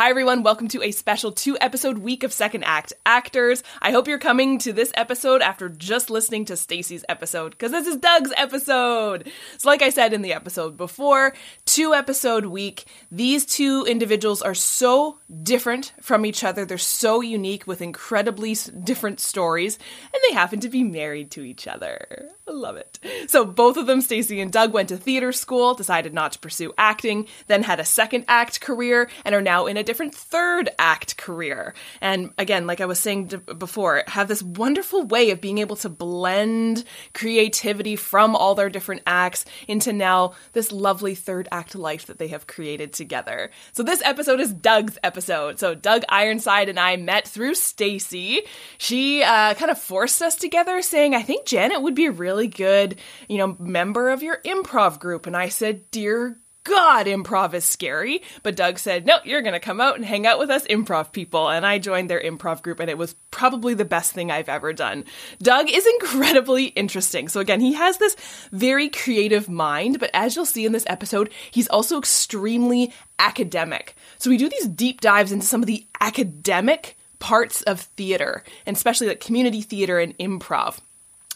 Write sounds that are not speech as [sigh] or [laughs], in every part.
Hi, everyone. Welcome to a special two episode week of Second Act Actors. I hope you're coming to this episode after just listening to Stacy's episode, because this is Doug's episode. So, like I said in the episode before, two episode week. These two individuals are so different from each other. They're so unique with incredibly different stories, and they happen to be married to each other. I love it. So, both of them, Stacy and Doug, went to theater school, decided not to pursue acting, then had a second act career, and are now in a different third act career. And again, like I was saying before, have this wonderful way of being able to blend creativity from all their different acts into now this lovely third act life that they have created together. So this episode is Doug's episode. So Doug Ironside and I met through Stacy. She uh, kind of forced us together, saying, "I think Janet would be a really good, you know, member of your improv group." And I said, "Dear God, improv is scary. But Doug said, No, you're going to come out and hang out with us improv people. And I joined their improv group, and it was probably the best thing I've ever done. Doug is [laughs] incredibly interesting. So, again, he has this very creative mind, but as you'll see in this episode, he's also extremely academic. So, we do these deep dives into some of the academic parts of theater, and especially like community theater and improv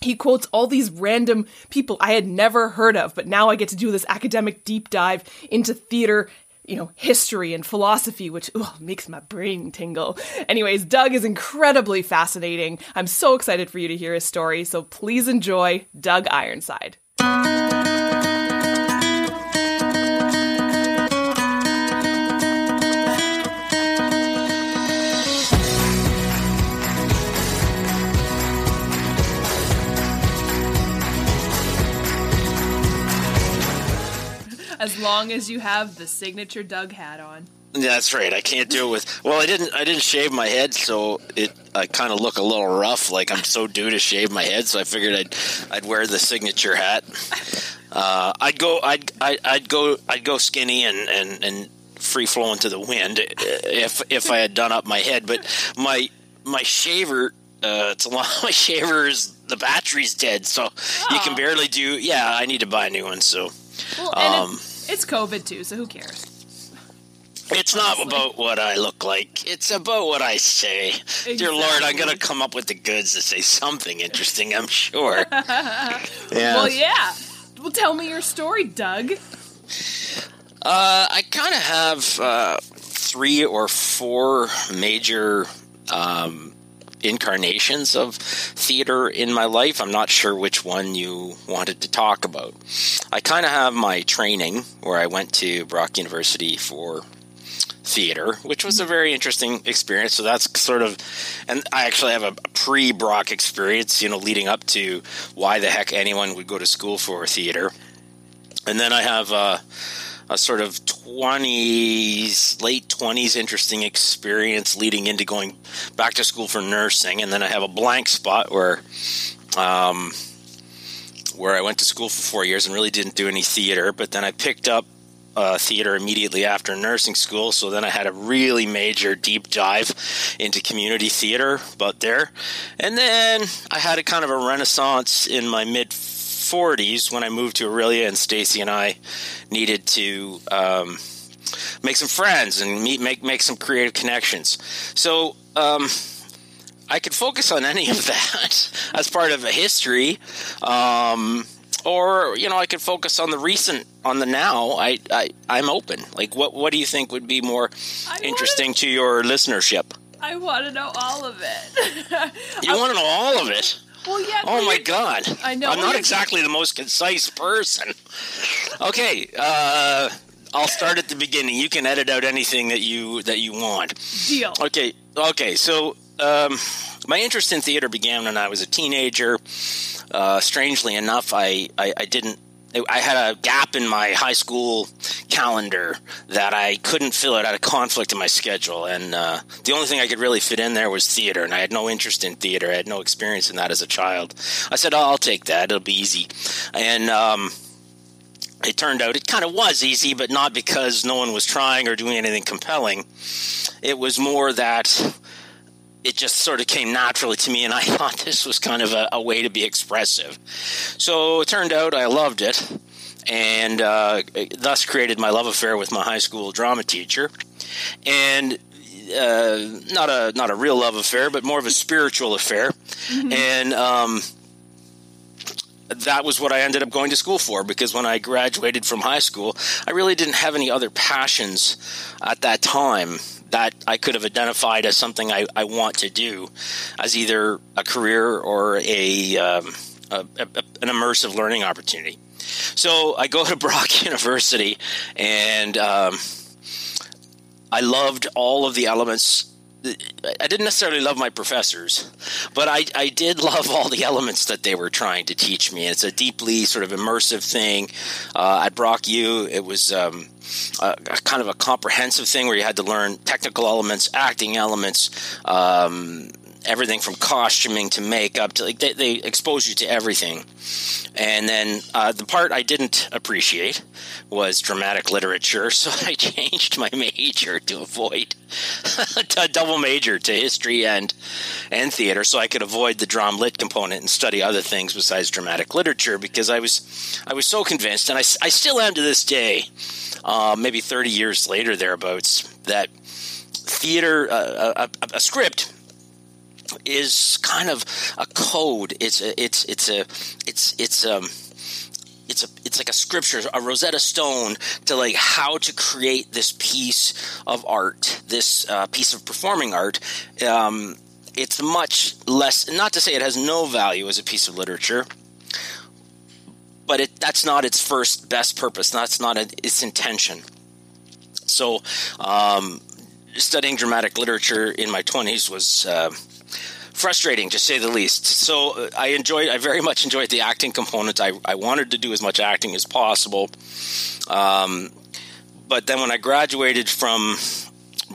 he quotes all these random people I had never heard of, but now I get to do this academic deep dive into theater you know, history and philosophy, which ugh, makes my brain tingle. Anyways, Doug is incredibly fascinating. I'm so excited for you to hear his story, so please enjoy Doug Ironside. As long as you have the signature Doug hat on. Yeah, that's right. I can't do it with. Well, I didn't. I didn't shave my head, so it. I kind of look a little rough. Like I'm so due to shave my head, so I figured I'd. I'd wear the signature hat. Uh, I'd go. I'd. I'd, I'd go. I'd go skinny and and and free flowing to the wind if if I had done up my head. But my my shaver. Uh, it's a lot. [laughs] My shaver's the battery's dead, so oh. you can barely do. Yeah, I need to buy a new one. So. Well, um, it's COVID too, so who cares? It's not about what I look like. It's about what I say. Exactly. Dear Lord, I'm going to come up with the goods to say something interesting, I'm sure. [laughs] yeah. Well, yeah. Well, tell me your story, Doug. Uh, I kind of have uh, three or four major um, incarnations of theater in my life. I'm not sure which one you wanted to talk about. I kind of have my training where I went to Brock University for theater, which was a very interesting experience. So that's sort of, and I actually have a pre Brock experience, you know, leading up to why the heck anyone would go to school for theater. And then I have, uh, a sort of 20s, late 20s interesting experience leading into going back to school for nursing. And then I have a blank spot where, um, where I went to school for four years and really didn't do any theater. But then I picked up uh, theater immediately after nursing school. So then I had a really major deep dive into community theater about there. And then I had a kind of a renaissance in my mid 40s when I moved to Orillia, and Stacy and I needed to um, make some friends and meet, make make some creative connections. So. Um, I could focus on any of [laughs] that as part of a history, um, or you know, I could focus on the recent, on the now. I, I I'm open. Like, what what do you think would be more I interesting wanna, to your listenership? I want to know all of it. [laughs] you want to know all of it? Well, yeah. Oh my God! I know. I'm not exactly the most concise person. Okay, uh, I'll start at the beginning. You can edit out anything that you that you want. Deal. Okay. Okay. So, um, my interest in theater began when I was a teenager. Uh, strangely enough, I, I, I didn't I had a gap in my high school calendar that I couldn't fill. It had a conflict in my schedule, and uh, the only thing I could really fit in there was theater. And I had no interest in theater. I had no experience in that as a child. I said, "Oh, I'll take that. It'll be easy." And um, it turned out it kind of was easy, but not because no one was trying or doing anything compelling. It was more that it just sort of came naturally to me, and I [laughs] thought this was kind of a, a way to be expressive. So it turned out I loved it. and uh, thus created my love affair with my high school drama teacher. And uh, not a not a real love affair, but more of a spiritual affair. Mm-hmm. And um, that was what I ended up going to school for because when I graduated from high school, I really didn't have any other passions at that time that I could have identified as something I, I want to do as either a career or a, um, a, a, an immersive learning opportunity. So I go [laughs] to Brock University and um, I loved all of the elements I didn't necessarily love my professors, but I, I did [laughs] love all the elements that they were trying to teach me. It's a deeply sort of immersive thing. Uh, at Brock U, it was um, a, a, kind of a comprehensive thing where you had to learn technical elements, acting elements, um, everything from costuming to makeup to like they, they expose you to everything. And then uh, the part I didn't appreciate was dramatic literature, [laughs] so I changed my major to avoid [laughs] a double major to history and and theater, so I could avoid the dram lit component and study other things besides dramatic literature because I was I was so convinced, and I, I still am to this day, uh, maybe thirty years later thereabouts, that theater uh, a, a script is kind of a code. It's a, it's it's a it's it's um it's a it's like a scripture, a Rosetta Stone to like how to create this piece of art, this uh, piece of performing art. Um, it's much less. Not to say it has no value as a piece of literature, but it, that's not its first best purpose. That's not a, its intention. So, um, studying dramatic literature in my twenties was. Uh, frustrating to say the least. So uh, I enjoyed, I very much enjoyed the acting component. I, I wanted to do as much acting as possible. Um, but then when I graduated from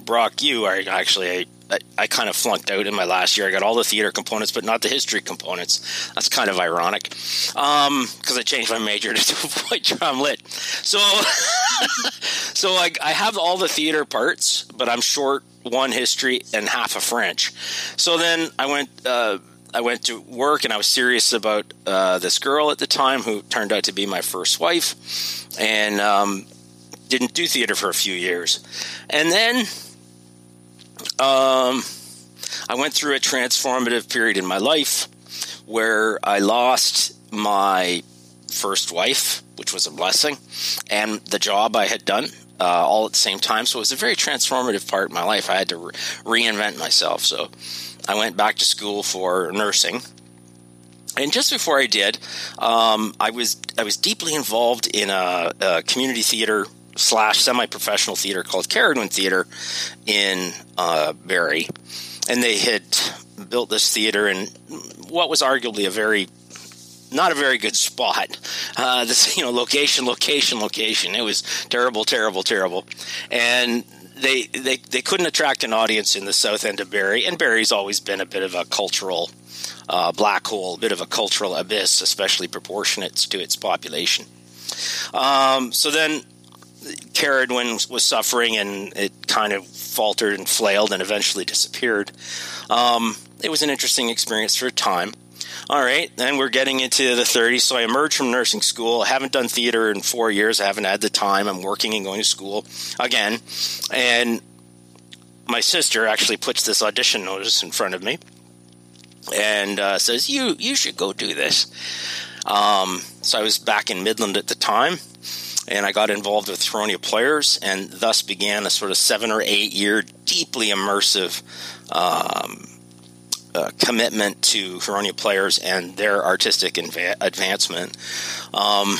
Brock U, I actually I, I, I, kind of flunked out in my last year. I got all the theater components, but not the history components. That's kind of ironic because um, I changed my major [laughs] to avoid dram lit. So, [laughs] so I, I have all the theater parts, but I'm short one history and half a French. So then I went. Uh, I went to work and I was serious about uh, this girl at the time who turned out to be my first wife, and um, didn't do theater for a few years, and then um, I went through a transformative period in my life where I lost my first wife, which was a blessing, and the job I had done uh, all at the same time. So it was a very transformative part of my life. I had to re- reinvent myself. So I went back to school for nursing. And just before I did, um, I was I was deeply involved in a, a community theater slash semi professional theater called Caradwen Theater in uh, Barrie, and they had built this theater in what was arguably a very not a very good spot. Uh, this [laughs] you know location, location, location. It was terrible, terrible, terrible, and they they they couldn't attract an audience in the south end of Barrie, and Barrie's always been a bit of a cultural uh, black hole, a bit of a cultural abyss, especially proportionate to its population. Um, so then Caradwen was suffering and it kind of faltered and flailed and eventually disappeared. Um, it was an interesting experience for a time. All right, then we're getting into the 30s. So I emerged from nursing school. I haven't done theater in four years. I haven't had the time. I'm working and going to school again. And my sister actually puts this audition notice in front of me and uh, says, "You you should go do this." Um, so I was back in Midland at the time, and I got involved with Huronia Players, and thus began a sort of seven or eight year, deeply immersive um, uh, commitment to Huronia Players and their artistic inva- advancement. Um,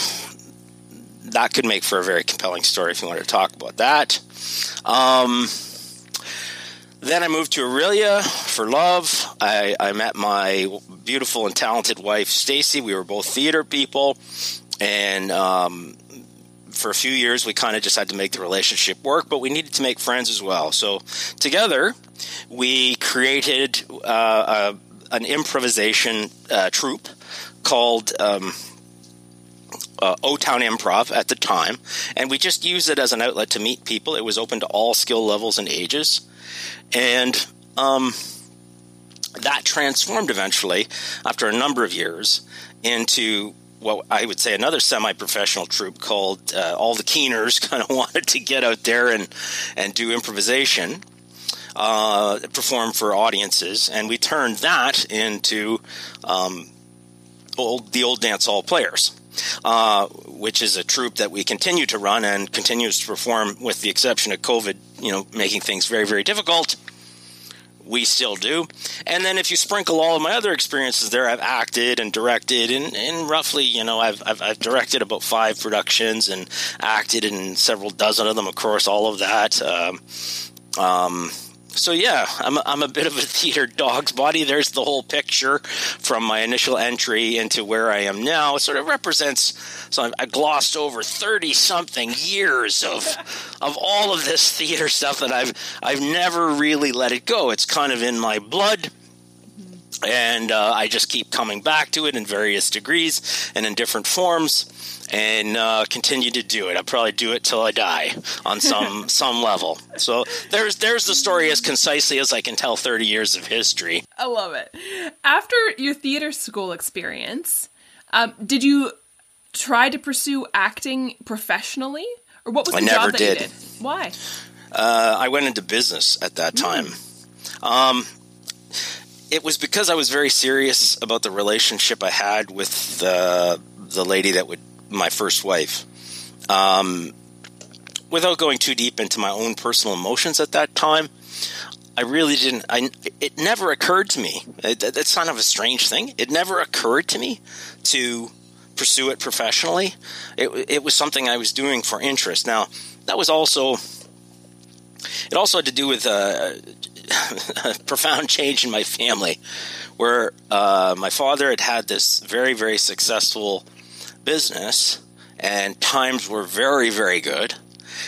that could make for a very compelling story if you want to talk about that. Um, then I moved to Orillia for love. I, I met my beautiful and talented wife, Stacy. We were both theater people, and um, for a few years, we kind of just had to make the relationship work, but we needed to make friends as well. So together, we created uh, a, an improvisation uh, troupe called. Um, uh, O Town Improv at the time, and we just used it as an outlet to meet people. It was open to all skill levels and ages, and um, that transformed eventually, after a number of years, into what I would say another semi-professional troupe called uh, All the Keeners [laughs] kind of wanted to get out there and and do improvisation, uh, perform for audiences, and we turned that into um, old the old dance hall players. Uh, which is a troupe that we continue to run and continues to perform, with the exception of COVID, you know, making things very, very difficult we still do. And then if you sprinkle all of my other experiences there, I've acted and directed, and, and roughly, you know, I've, I've, I've, directed about five productions and acted in several dozen of them, of course, all of that. Um, um, so yeah, I'm a, I'm a bit of a [laughs] theater dog's body. There's the whole picture from my initial entry into where I am now. It sort of represents. So I glossed over thirty something years of [laughs] of all of this theater stuff that I've I've never really let it go. It's kind of in my blood and uh, I just keep coming back to it in various degrees and in different forms and uh, continue to do it. I'll probably do it till I die on [laughs] some some level. So there's there's the story as concisely as I can tell 30 years of history. I love it. After your theater school experience, um, did you try to pursue acting professionally, or what was the I job that did. you did? Why? Uh, I went into business at that time. Mm. Um, it was because I was very serious about the relationship I had with uh, the lady that would my first wife. Um, without going too deep into my own personal emotions at that time, I really didn't. I, it never occurred to me. It, that's kind of a strange thing. It never occurred to me to pursue it professionally. It, it was something I was doing for interest. Now, that was also. It also had to do with uh, [laughs] a profound change in my family, where uh, my father had had this very, very successful business, and times were very, very good.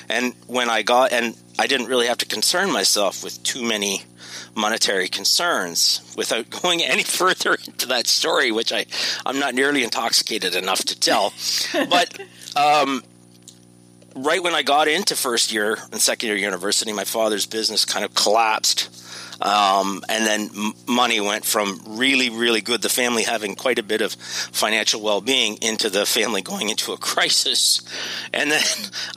And when I got, and I didn't really have to concern myself with too many monetary concerns without [laughs] going any further into that story, which I, I'm not nearly intoxicated enough to tell. but [laughs] um, right when I got into first year and second year university, my father's business kind of collapsed um, and then money went from really, really good, the family having quite a bit of financial well being, into the family going into a [laughs] crisis. And then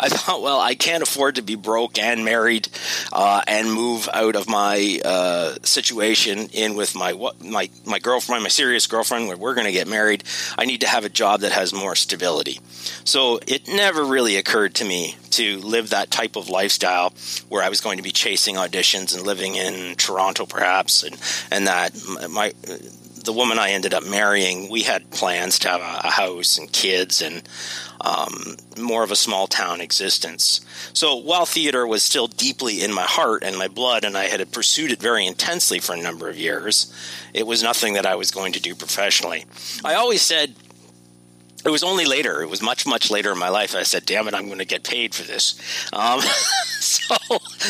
I thought, well, I can't afford to be broke and married uh, and move out of my uh, situation in with my my my girlfriend, my serious girlfriend, where we're going to get married. I need to have a job that has more stability. So it never really occurred to me to live that type of lifestyle where I was going to be chasing auditions and living in Toronto, perhaps, and and that my the woman I ended up marrying, we had plans to have a, a house and kids and um, more of a small town existence. So while theater was still deeply in my heart and my blood, and I had pursued it very intensely for a number of years, it was nothing that I was going to do professionally. I always said it was only later. It was much, much later in my life. I said, "Damn it, I'm going to get paid for this." Um, [laughs] so,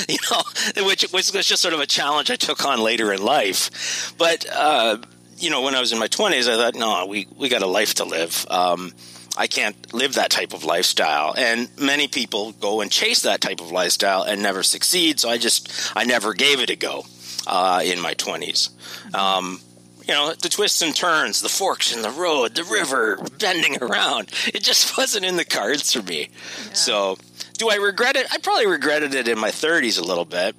you know, which was, just sort of a challenge I took on later in life. But uh, you know, when I was in my 20s, I thought, "No, we we got a life to live." Um, I can't live that type of lifestyle. And many people go and chase that type of lifestyle and never succeed. So I just, I never gave it a go uh, in my 20s. Um, you know, the twists and turns, the forks in the road, the river bending around. It just [laughs] wasn't in the cards for me. Yeah. So, do I regret it? I probably regretted it in my 30s a little bit.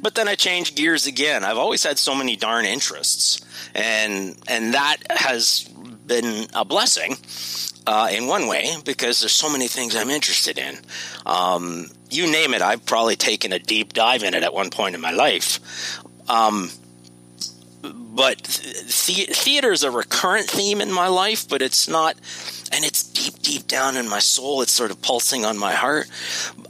But then I changed gears again. I've always had so many darn interests, and and that has been a blessing uh, in one way because there's so many things I'm interested in. Um, you name it, I've probably taken a deep dive in it at one point in my life. Um, but the- theater is a recurrent theme in my life, but it's not, and it's deep, deep down in my soul. It's sort of pulsing on my heart.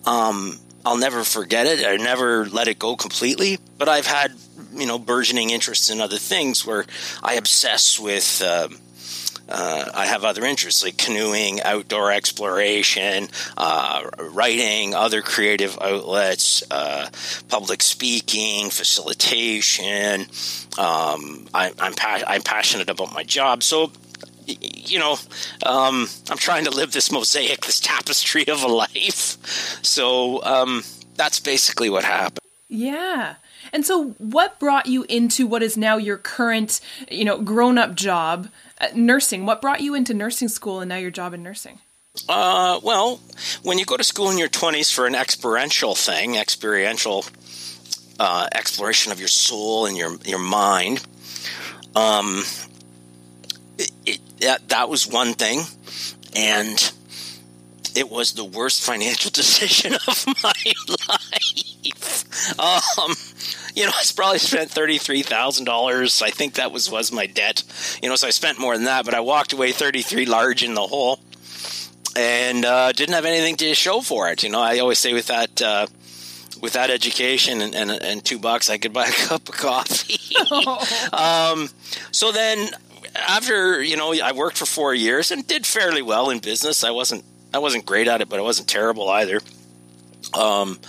Um, I'll never forget it. I never let it go completely, but I've had, you know, burgeoning interests in other things where I obsess with. Uh, uh, I have other interests like canoeing, outdoor exploration, uh, writing, other creative outlets, uh, public speaking, facilitation. Um, I, am pa- I'm passionate about my job, so you know, um, I'm trying to live this mosaic, this tapestry of a life. So um, that's basically what happened. Yeah. And so, what brought you into what is now your current, you know, grown-up job Uh, nursing. What brought you into nursing school and now your job in nursing? Uh, well, when you go to school in your 20s for an experiential thing, experiential uh, exploration of your soul and your your mind, um, it, it, that, that was one thing, and it was the worst [laughs] financial decision of my [laughs] life. Um, [laughs] you know, I probably spent thirty three thousand dollars. I think that was was my debt. You know, so I spent more than that, but I walked away thirty three large in the hole and uh, didn't have anything to show for it. You know, I always say with that uh, with that education and, and, and, two bucks, I could buy [laughs] a cup of coffee. [laughs] um, so then, after you know, I worked for four years and did fairly well in business. I wasn't I wasn't great at it, but I wasn't terrible either. Um,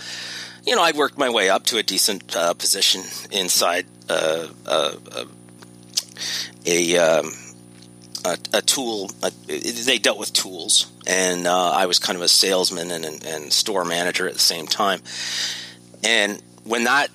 you know, I'd worked my way up to a decent uh, position inside uh, uh, uh a. Um, a, a tool. They dealt with tools, and uh, I was kind of a salesman and, and, and, store manager at the same time. And when that,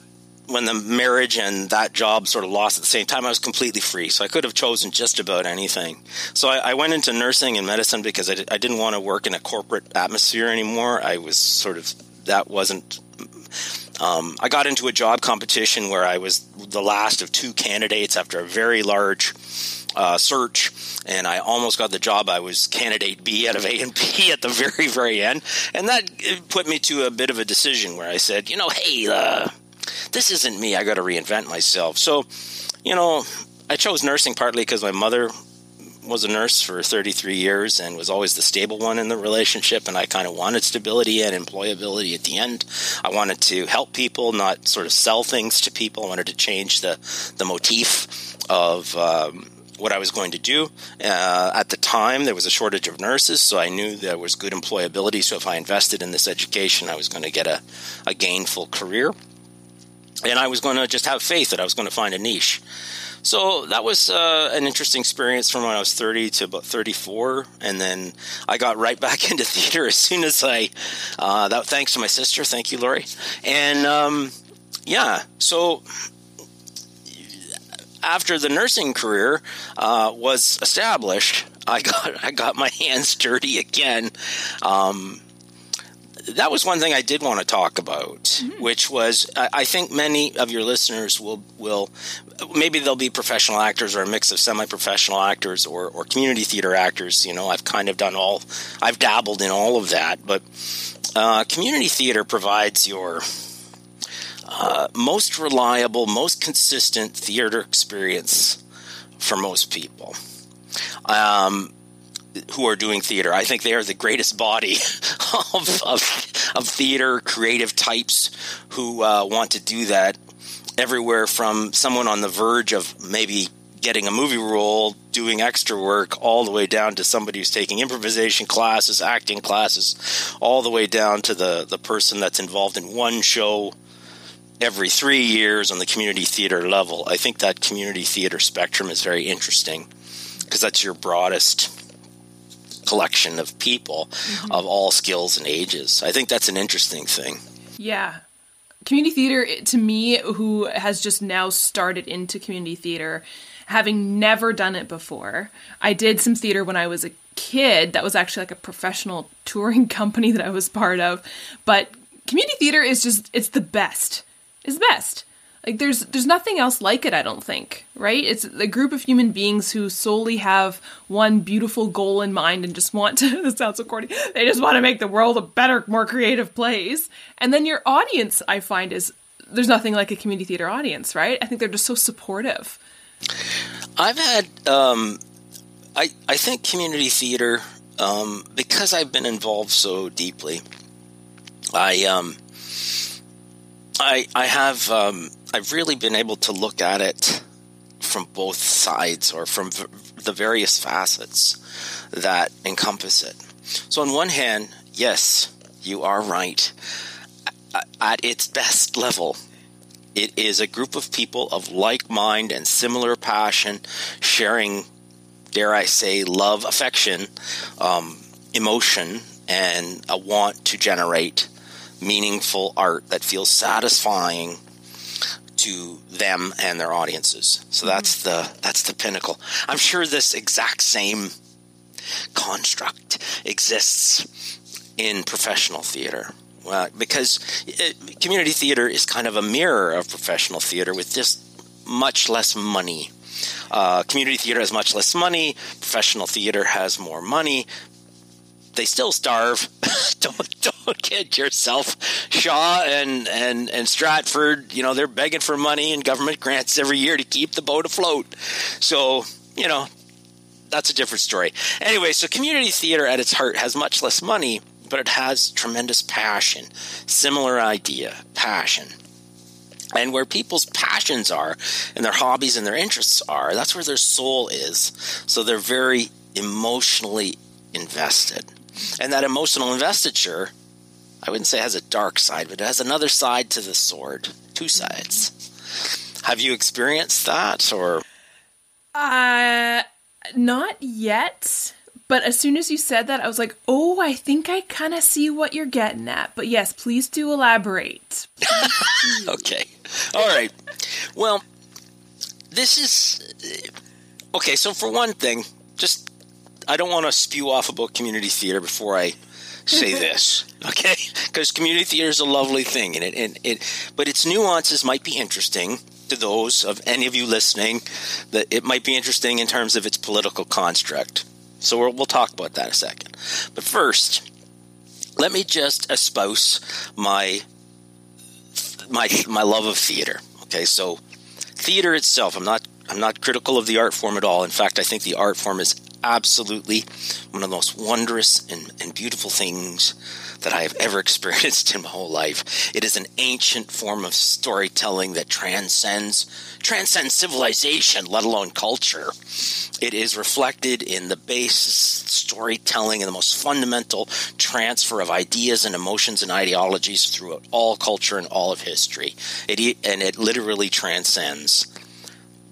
when the marriage and that job sort of lost at the same time, I was completely free. So I could have chosen just about anything. So I, I went into nursing and medicine because I, I didn't want to work in a corporate atmosphere anymore. I was sort of that wasn't um, I got into a job competition where I was the last of two candidates after a very large uh, search, and I almost got the job. I was candidate B out of A and B at the very, very end, and that put me to a bit of a decision where I said, you know, hey, uh, this isn't me. I got to reinvent myself. So, you know, I chose nursing partly because my mother was a nurse for 33 years and was always the stable one in the relationship and I kind of wanted stability and employability at the end. I wanted to help people, not sort of sell things to people. I wanted to change the the motif of um, what I was going to do. Uh, at the time, there was a shortage of nurses, so I knew there was good employability. So if I invested in this education, I was going to get a, a gainful career. And I was going to just have faith that I was going to find a niche. So that was uh, an interesting experience from when I was 30 to about 34, and then I got right back [laughs] into theater as soon as I. Uh, that thanks to my sister, thank you, Lori, and um, yeah. So after the nursing career uh, was established, I got [laughs] I got my hands dirty again. Um, that was one thing I did want to talk about, mm-hmm. which was I, I, think many of your listeners will will maybe they'll be professional actors or a mix of semi-professional actors or, or community theater actors. You know, I've kind of done all, I've dabbled in all of that, but uh, community theater provides your uh, most reliable, most consistent theater experience for most people um, who are doing theater. I think they are the greatest body [laughs] of, of, of theater creative types who uh, want to do that everywhere from someone on the verge of maybe getting a movie role, doing extra work, all the way down to somebody who's taking improvisation classes, acting classes, all the way down to the, the person that's involved in one show every three years on the community theater level. I think that community theater spectrum is very interesting because that's your broadest collection of people mm-hmm. of all skills and ages. I think that's an interesting thing. Yeah. Community theater, to me, who has just now started into community theater, having never done it before, I did some theater when I was a kid. That was actually like a professional [laughs] touring company that I was part of. But community theater is just, it's the best is best. Like there's there's nothing else like it, I don't think, right? It's a group of human beings who solely have one beautiful goal in mind and just want to [laughs] this sounds so corny. They just want to make the world a better, more creative place. And then your audience, I find, is there's nothing like a community theater audience, right? I think they're just so supportive. I've had um I I think community theater um because I've been involved so deeply. I um I I have um, I've really been able to look at it from both sides or from v- the various facets that encompass it. So on one hand, yes, you are right. At its best level, it is a group of people of like mind and similar passion, sharing, dare I say, love, affection, um, emotion, and a want to generate meaningful art that feels satisfying to them and their audiences. So that's the that's the pinnacle. I'm sure this exact same construct exists in professional theater. Uh, because it, community theater is kind of a mirror of professional theater with just much less money. Uh, community theater has much less money. Professional theater has more money. They still starve. [laughs] don't don't kid yourself. Shaw and, and and Stratford, you know, they're begging for money and government grants every year to keep the boat afloat. So you know, that's a different story. Anyway, so community theater at its heart has much less money but it has tremendous passion. Similar idea, passion. And where people's passions are and their hobbies and their interests are, that's where their soul is. So they're very emotionally invested. And that emotional investiture, I wouldn't say has a dark side, but it has another side to the sword, two sides. Have you experienced that or? Uh, not yet. But as soon as you said that, I was like, oh, I think I kind of see what you're getting at. But yes, please do elaborate. [laughs] okay. All right. Well, this is. Okay, so for one thing, just. I don't want to spew off about community theater before I say [laughs] this, okay? Because community theater is a lovely thing, and it, and it, but its nuances might be interesting to those of any of you listening. That it might be interesting in terms of its political construct. So we'll, we'll talk about that in a second. But first, let me just espouse my my my love of theater. Okay, so theater itself, I'm not I'm not critical of the art form at all. In fact, I think the art form is absolutely one of the most wondrous and, and beautiful things that I have ever [laughs] experienced in my whole life. It is an ancient form of storytelling that transcends transcends civilization, let alone culture. It is reflected in the base storytelling and the most fundamental transfer of ideas and emotions and ideologies throughout all culture and all of history. It and it literally transcends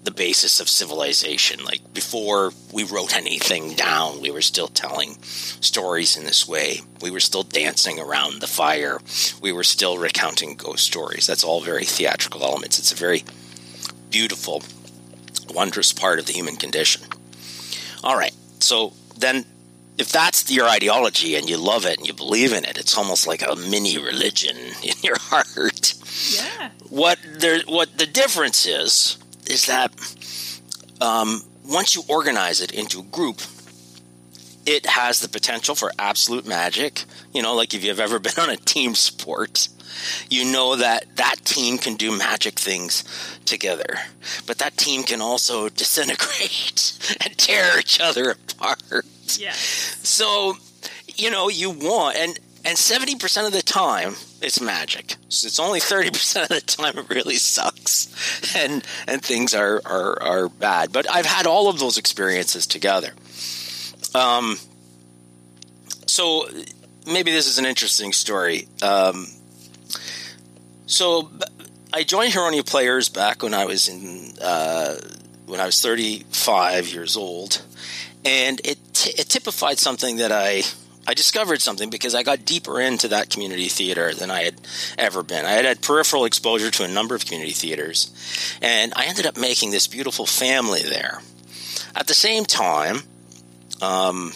the basis of civilization. Like before we wrote anything down, we were still telling stories in this way. We were still dancing around the fire. We were still recounting ghost stories. That's all very theatrical elements. It's a very beautiful, wondrous part of the human condition. All right. So then if that's your ideology and you love it and you believe in it, it's almost like a mini religion [laughs] in your heart. Yeah. What there what the difference is is that um, once you organize it into a group, it has the potential for absolute magic. You know, like if you've ever [laughs] been on a team sport, you know that that team can do magic things together. But that team can also [laughs] disintegrate [laughs] and tear each other apart. Yeah. So, you know, you want, and and 70% of the time it's magic. So it's only 30% of the time it really sucks. [laughs] And and things are, are are bad. But i've had all of those experiences together. Um so maybe this is an interesting story. Um so i joined Huronia players back when i was in uh when i was 35 years old. And it, t- it typified something that i I discovered something because I got deeper into that community theater than I had ever been. I had had peripheral exposure to a number of community theaters, and I ended up making this beautiful family there. At the same time, um,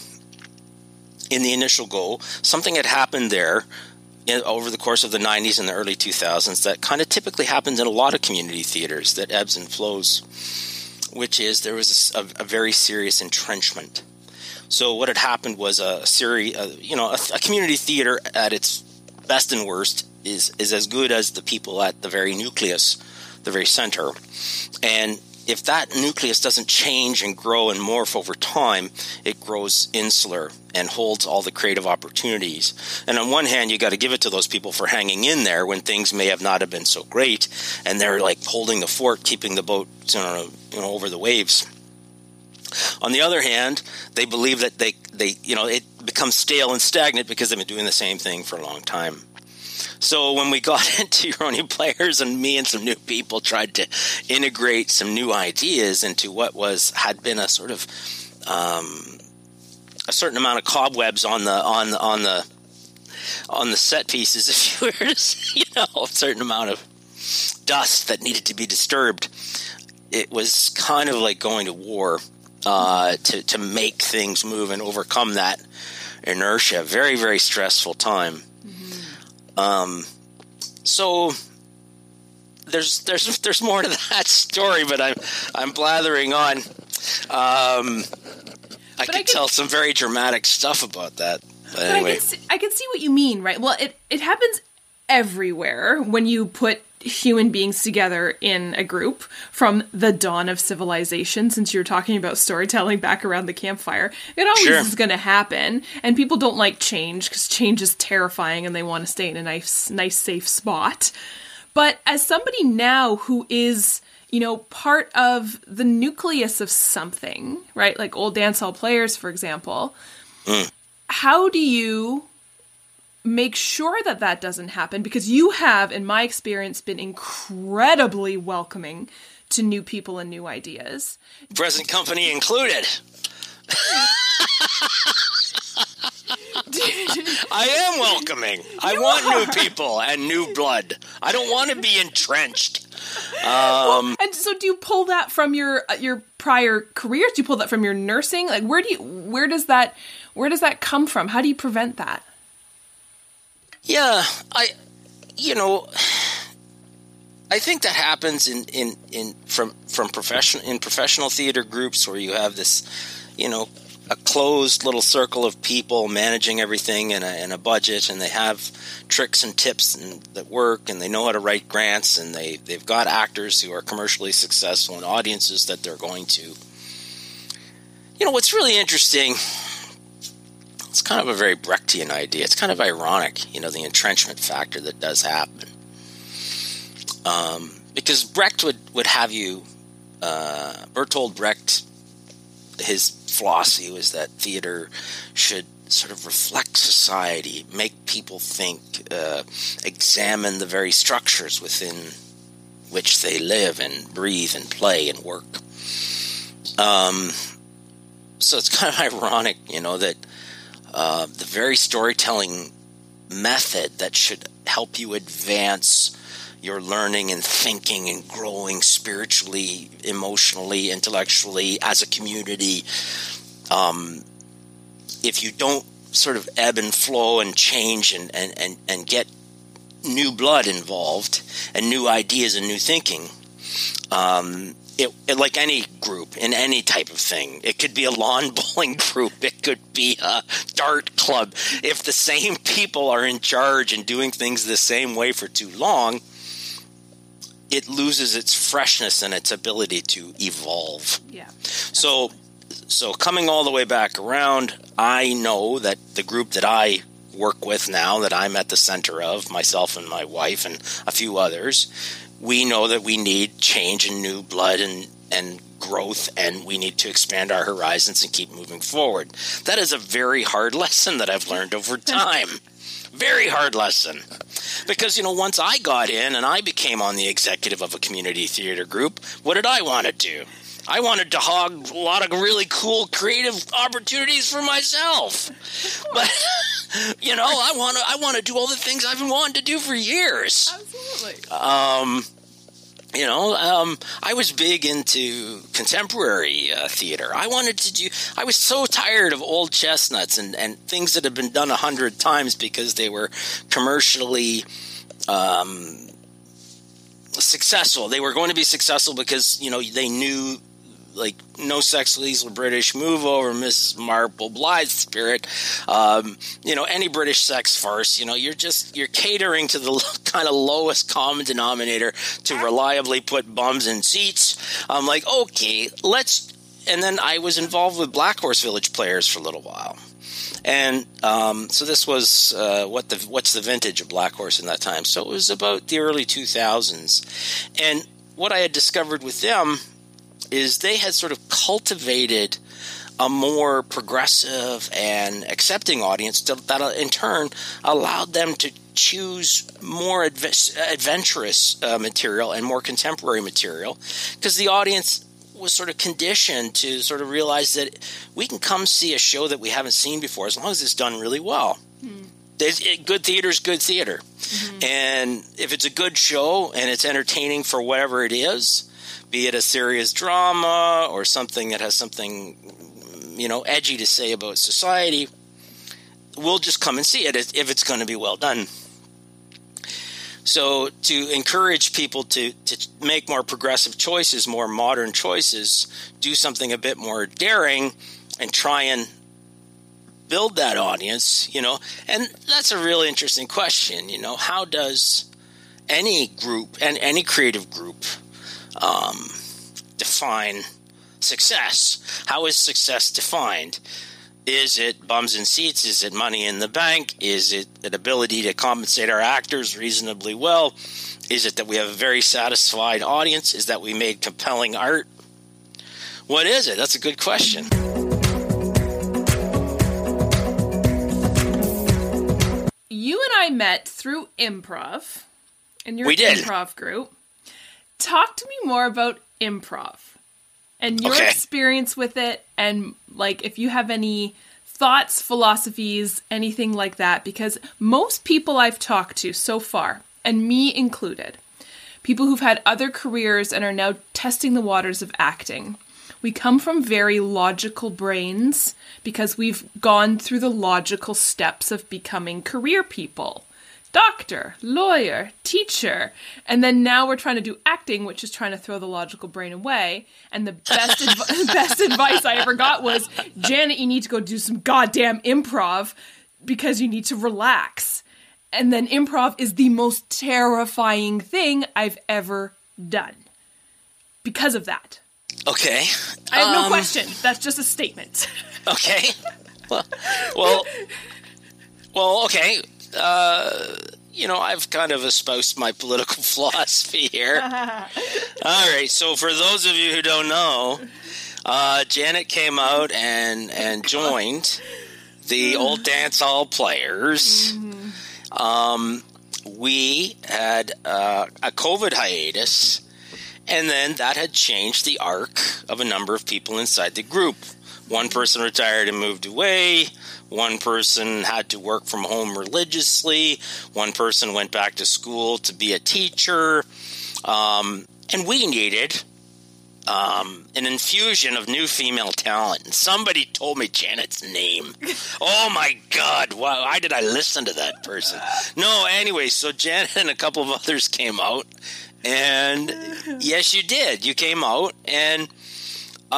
in the initial goal, something had happened there in, over the course of the 90s and the early 2000s that kind of typically happens in a lot of community theaters that ebbs and flows, which is there was a, a very serious entrenchment so what had happened was a series, uh, you know, a, a, community theater at its best and worst is is as good as the people at the very nucleus, the very center, and if that nucleus doesn't change and grow and morph over time, it grows insular and holds all the creative opportunities. And on one hand, you got to give it to those people for hanging in there when things may have not have been so great, and they're like holding the fort, keeping the boat you know, you know over the waves. On the other hand, they believe that they, they you know it becomes stale and stagnant because they've been doing the same thing for a long time. So when we got [laughs] into Huronia players and me and some new people tried to integrate some new ideas into what was had been a sort of um, a certain amount of cobwebs on the on the on the on the set pieces, [laughs] if you were to, say, you know, a certain amount of dust that needed to be disturbed. It was kind of like going to war uh, to to make things move and overcome that inertia. Very very stressful time. Mm-hmm. Um, so there's there's there's more to that [laughs] story, but I'm I'm blathering on. Um, I but could I can, tell some very dramatic stuff about that. But anyway, I can, see, I can see what you mean, right? Well, it it happens everywhere when you put human beings together in a group from the dawn of civilization since you're talking about storytelling back around the campfire it always sure. is going to happen and people don't like change because change is terrifying and they want to stay in a nice nice safe spot but as somebody now who is you know part of the nucleus of something right like old dance hall players for example mm. how do you make sure that that doesn't happen because you have, in my experience, been incredibly welcoming to new people and new ideas. Present company included. [laughs] I am welcoming. I want new people and new blood. I don't want to be entrenched. Um, well, and so, do you pull that from your uh, your prior careers? Do you pull that from your nursing? Like, where do you where does that where does that come from? How do you prevent that? Yeah, I, you know, I think that happens in, in, in from from professional in professional theater groups where you have this, you know, a closed little circle of people managing everything in a, in a budget, and they have tricks and tips and, that work, and they know how to write grants, and they they've got actors who are commercially successful and audiences that they're going to. You know what's really interesting it's kind of a very Brechtian idea. It's kind of ironic, you know, the entrenchment factor that does happen. Um, because Brecht would, would have you, uh, Bertolt Brecht, his philosophy was that theater should sort of reflect society, make people think, uh, examine the very structures within which they live and breathe and play and work. Um, so it's kind of [laughs] ironic, you know, that uh, the very storytelling method that should help you advance your learning and thinking and growing spiritually, emotionally, intellectually as a community. Um, if you don't sort of ebb and flow and change and, and, and, and get new blood involved and new ideas and new thinking, um, it, it, like any group in any type of thing. It could be a lawn [laughs] bowling group. It could be a dart club. If the same [laughs] people are in charge and doing things the same way for too long, it loses its freshness and its ability to evolve. Yeah. So, so coming all the way back around, I know that the group that I work with now, that I'm at the center of, myself and my wife and a few others, we know that we need change and new blood and, and growth and we need to expand our horizons and keep moving forward. That is a very hard [laughs] lesson that I've learned over [laughs] time. very hard lesson. Because, you know, once I got in and I became on the executive of a community theater group, what did I want to do? I wanted to hog a lot of really cool creative opportunities for myself. But [laughs] you know, I want to I want to do all the things I've been wanting to do for years. Absolutely. Um you know, um, I was big into contemporary uh, theater. I wanted to do. I was so tired of old chestnuts and, and things that had been done a hundred times because they were commercially um, successful. They were going to be successful because you know they knew like No Sex the British, Move Over, Mrs. Markham, Blithe Spirit, um, you know, any British sex farce, you know, you're just, you're catering to the [laughs] kind of lowest common denominator to reliably put bums in seats. I'm like, okay, let's, and then I was involved with Black Horse Village players for a little while. And um, so this was uh, what the what's the vintage of Black Horse in that time? So it was about the early 2000s, and what I had discovered with them is they had sort of cultivated a more progressive and accepting audience that uh, in turn allowed them to choose more adventurous uh, material and more contemporary material because the audience was sort of conditioned to sort of realize that we can come see a show that we haven't seen before as long as it's done really well. There's, it, good theater is good theater. Mm-hmm. And if it's a good show and it's entertaining for whatever it is, be it a serious drama or something that has something, you know, edgy to say about society, we'll just come and see it if it's going to be well done. So, to encourage people to, to make more progressive choices, more modern choices, do something a bit more daring, and try and build that audience, you know? And that's a really interesting question, you know? How does any group and any creative group um, define success? How is success defined? Is it bums and seats? Is it money in the bank? Is it an ability to compensate our actors reasonably well? Is it that we have a very satisfied audience? Is that we made compelling art? What is it? That's a good question. you and I met through improv in your we did. improv group. Talk to me more about improv and your Okay. experience with it and like if you have any thoughts, philosophies, anything like that because most people I've talked to so far and me included, people who've had other careers and are now testing the waters of acting. We come from very logical brains because we've gone through the logical steps of becoming career people doctor, lawyer, teacher. And then now we're trying to do acting, which is trying to throw the logical brain away. And the best, adv- [laughs] best advice I ever got was Janet, you need to go do some goddamn improv because you need to relax. And then improv is the most terrifying thing I've ever done because of that. Okay. I have no Um, question. That's just a statement. [laughs] Okay. well, well, well, okay. Uh, you know, I've kind of espoused my political [laughs] philosophy here. [laughs] All right. So, for those of you who don't know, uh, Janet came out and and joined the old dance hall players. Um, we had uh, a COVID hiatus, and then that had changed the arc of a number of people inside the group. One person retired and moved away. One person had to work from home religiously. One person went back to school to be a teacher. Um, and we needed um, an infusion of new female talent. And somebody told me Janet's name. [laughs] oh my God. Why, why did I listen to that person? No, anyway, so Janet and a couple of others came out. And [laughs] yes, you did. You came out and.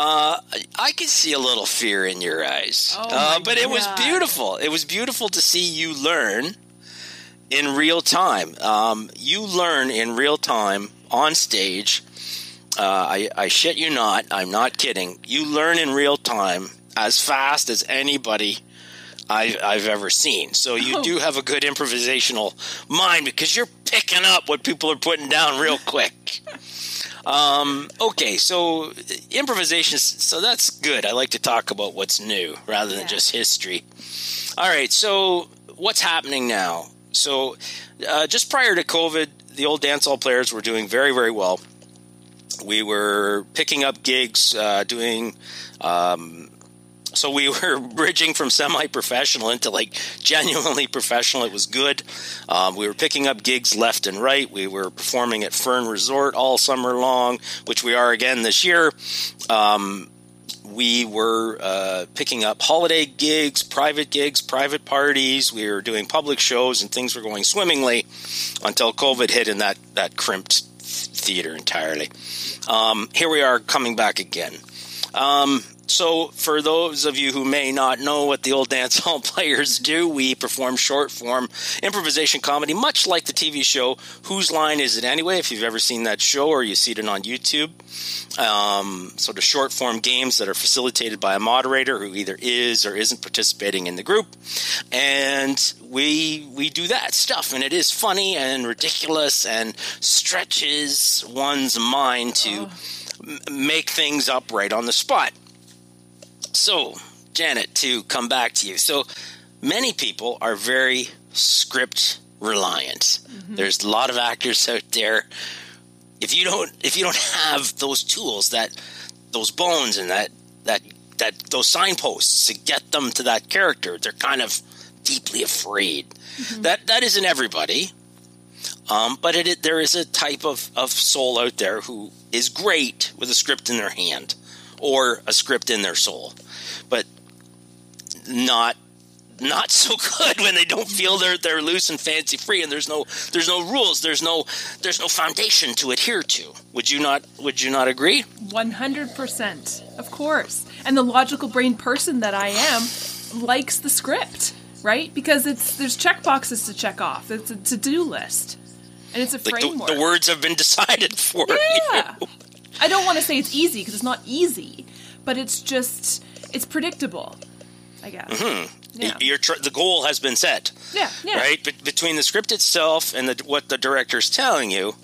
Uh, I could see a little fear in your eyes, Oh uh, but it was beautiful. It was beautiful to see you learn in real time. Um, you learn in real time on stage. Uh, I, I shit you not. I'm not kidding. You learn in real time as fast as anybody I, I've ever seen. So you Oh. do have a good improvisational mind because you're picking up what people are putting down real quick. [laughs] Um, okay, so improvisation. So that's good. I like to talk about what's new rather than Yeah. just history. All right, so what's happening now? So uh, just prior to COVID, the old dancehall players were doing very, very well. We were picking up gigs, uh, doing. Um, so we were [laughs] bridging from semi-professional into like genuinely professional. It was good. Um, we were picking up gigs left and right. We were performing at Fern Resort all summer long, which we are again this year. Um, we were uh, picking up holiday gigs, private gigs, private parties. We were doing public shows, and things were going swimmingly until COVID hit, and that that crimped theater entirely. Um, here we are coming back again. Um, so, for those of you who may not know what the old dance hall [laughs] players do, we perform short form improvisation comedy, much like the TV show Whose Line Is It Anyway? If you've ever seen that show or you see it on YouTube. Um, sort of short form games that are facilitated by a moderator who either is or isn't participating in the group. And we we do that stuff, and it is funny and ridiculous and stretches one's mind to m- make things up right on the spot. So, Janet, to come back to you. So, many people are very script reliant. There's a lot of actors out there. If you don't, if you don't have those tools, that those bones and that that that those signposts to get them to that character, they're kind of deeply afraid. That that isn't everybody, um, but it, there is a type of, of soul out there who is great with a script in their hand or a script in their soul, but not not [laughs] so good when they don't feel they're they're loose and fancy free and there's no there's no rules there's no there's no foundation to adhere to would you not would you not agree 100%. Of course. And the logical brain person that I am likes the script, right? Because it's there's check boxes to check off. It's a to-do list. And it's a like the, framework. the words have been [laughs] decided for Yeah. you I don't want to say it's easy because it's not easy, but it's just it's predictable. I guess. Mm-hmm. Yeah. You're tr- the goal has been set Yeah. Yeah. right Be- between the script itself and the, what the director's telling you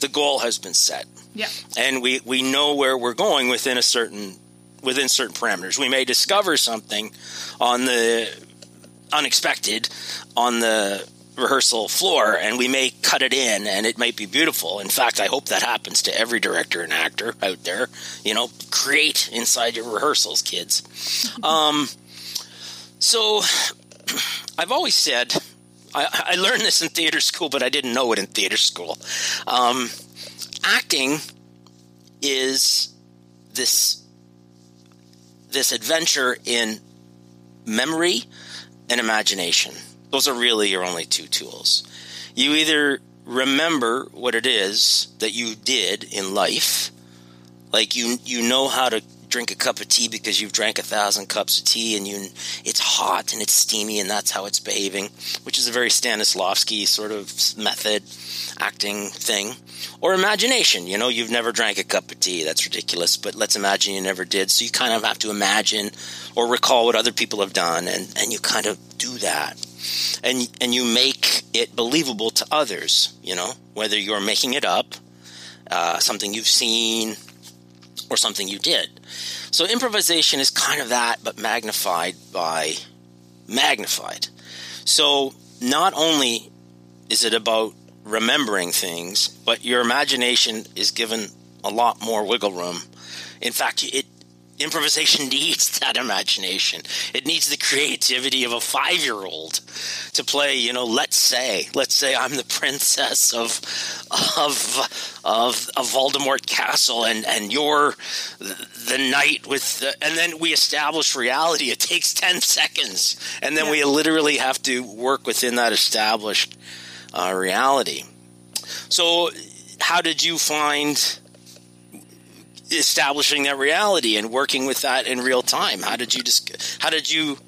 the goal has been set Yeah. and we, we know where we're going within a certain within certain parameters. We may discover something on the unexpected on the rehearsal floor and we may cut it in and it might be beautiful. In fact, I hope that happens to every director and actor out there. You know, create inside your rehearsals, kids. [laughs] Um, so I've always said I, I learned this in theater school, but I didn't know it in theater school. Um, acting is this this adventure in memory and imagination. Those are really your only two tools. You either remember what it is that you did in life, like you you know how to drink a cup of tea because you've drank a thousand cups of tea and you it's hot and it's steamy and that's how it's behaving, which is a very Stanislavski sort of method acting thing. Or imagination, you know, you've never drank a cup of tea, that's ridiculous, but let's imagine you never did. So you kind of have to imagine or recall what other people have done and, and you kind of do that. And and you make it believable to others, you know, whether you're making it up, uh, something you've seen, or something you did. So improvisation is kind of that, but magnified by magnified. So not only is it about remembering things, but your imagination is given a lot more wiggle room. In fact, it improvisation [laughs] needs that imagination. It needs the creativity of a five-year-old to play. You know, let's say, let's say I'm the [laughs] princess of of of, of Voldemort Castle, and and you're the knight with, the, and then we establish reality. It takes ten seconds, and then Yeah. we literally have to work within that established uh, reality. So, how did you find? Establishing that reality and working with that in real time. How did you just how did you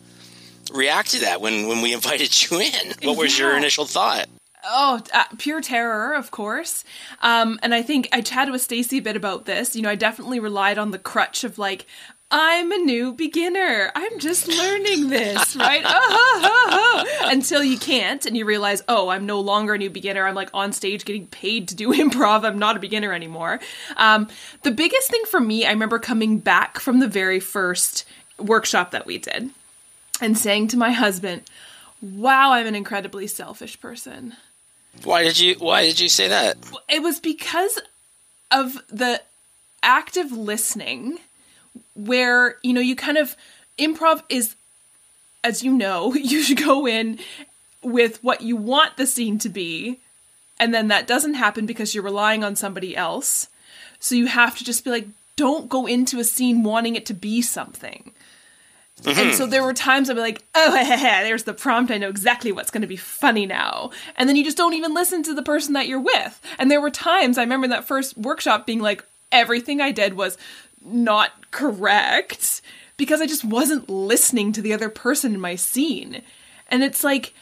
react to that when when we [laughs] invited you in? What was your initial thought? Oh, uh, pure terror, of course. Um, and I think I chatted with Stacy a bit about this. You know, I definitely relied on the crutch of like, I'm a new beginner. I'm just learning this, right? Ah, ha, ha, ha. Until you can't, and you realize, oh, I'm no longer a new beginner. I'm like on stage getting paid to do [laughs] improv. I'm not a beginner anymore. Um, the biggest thing for me, I remember coming back from the very first workshop that we did and saying to my husband, wow, I'm an incredibly selfish person Why did you Why did you say that? it was because of the active listening where you know you kind of improv is as you know [laughs] you should go in with what you want the scene to be and then that doesn't happen because you're relying on somebody else so you have to just be like don't go into a scene wanting it to be something and so mm-hmm. there were times I'd be like, oh, [laughs] there's the prompt. I know exactly what's going to be funny now. And then you just don't even listen to the person that you're with. And there were times I remember that first workshop being like, everything I did was not correct because I just wasn't listening to the other person in my scene. And it's like,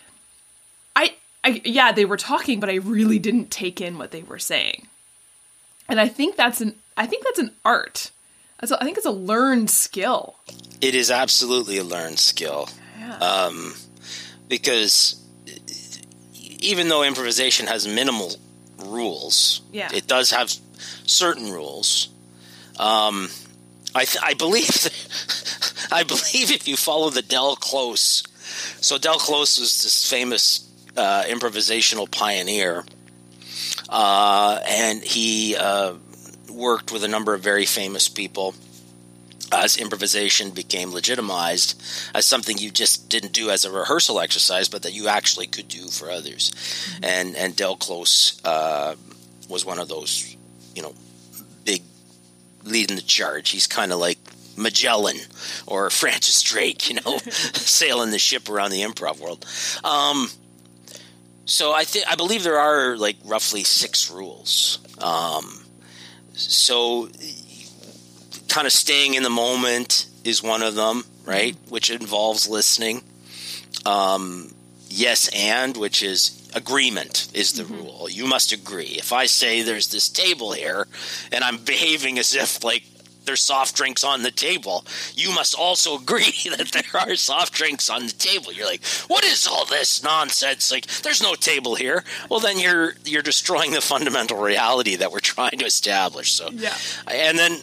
I, I, yeah, they were talking, but I really didn't take in what they were saying. And I think that's an, I think that's an art. A, I think it's a learned skill. It is absolutely a learned skill. Yeah. Um, because even though improvisation has minimal rules, Yeah. it does have certain rules. Um, I, th- I believe [laughs] I believe if you follow the Del Close, so Del Close was this famous uh, improvisational pioneer, uh, and he uh, worked with a number of very famous people. as improvisation became legitimized as something you just didn't do as a rehearsal exercise, but that you actually could do for others. Mm-hmm. And and Del Close uh, was one of those, you know, leading the charge. He's kind of like Magellan or Francis Drake, you know, [laughs] [laughs] sailing the ship around the improv world. Um, so I think I believe there are like roughly six rules. Um, so kind of staying in the moment is one of them, right? Mm-hmm. Which involves listening. Um, yes, and which is agreement is the mm-hmm. rule. You must agree. If I say there's this table here and I'm behaving as if like there's soft drinks on the table, you must also agree [laughs] that there are soft drinks on the table. You're like, what is all this nonsense? Like, there's no table here. Well, then you're you're destroying the fundamental reality that we're trying to establish. So, yeah. And then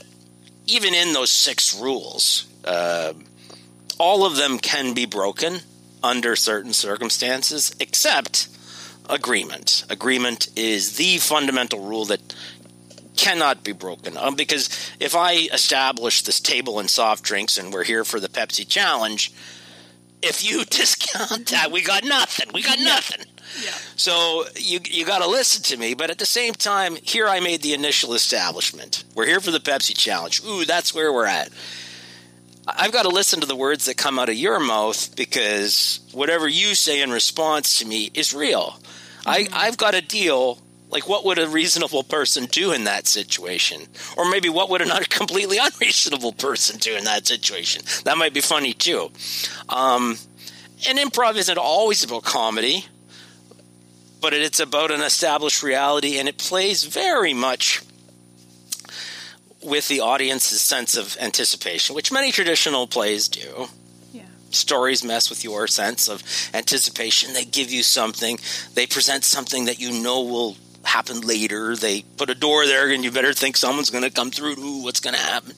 even in those six rules, uh, all of them can be broken under certain circumstances, except agreement. Agreement is the fundamental rule that cannot be broken. Um, because if I establish this table and soft drinks and we're here for the Pepsi challenge, if you [laughs] discount that, we got nothing. We got nothing. Yeah. So you you got to listen to me, but at the same time, here I made the initial establishment. We're here for the Pepsi challenge. Ooh, that's where we're at. I've got to listen to the words that come out of your mouth because whatever you say in response to me is real. I, I've got a deal. Like what would a reasonable person do in that situation? Or maybe what would a completely [laughs] unreasonable person do in that situation? That might be funny too. Um, and improv isn't always about comedy but it's about an established reality and it plays very much with the audience's sense of anticipation which many traditional plays do stories mess with your sense of anticipation. They give you something, they present something that you know will happen later. They put a door there, and you better think someone's going to come through. Ooh, what's going to happen?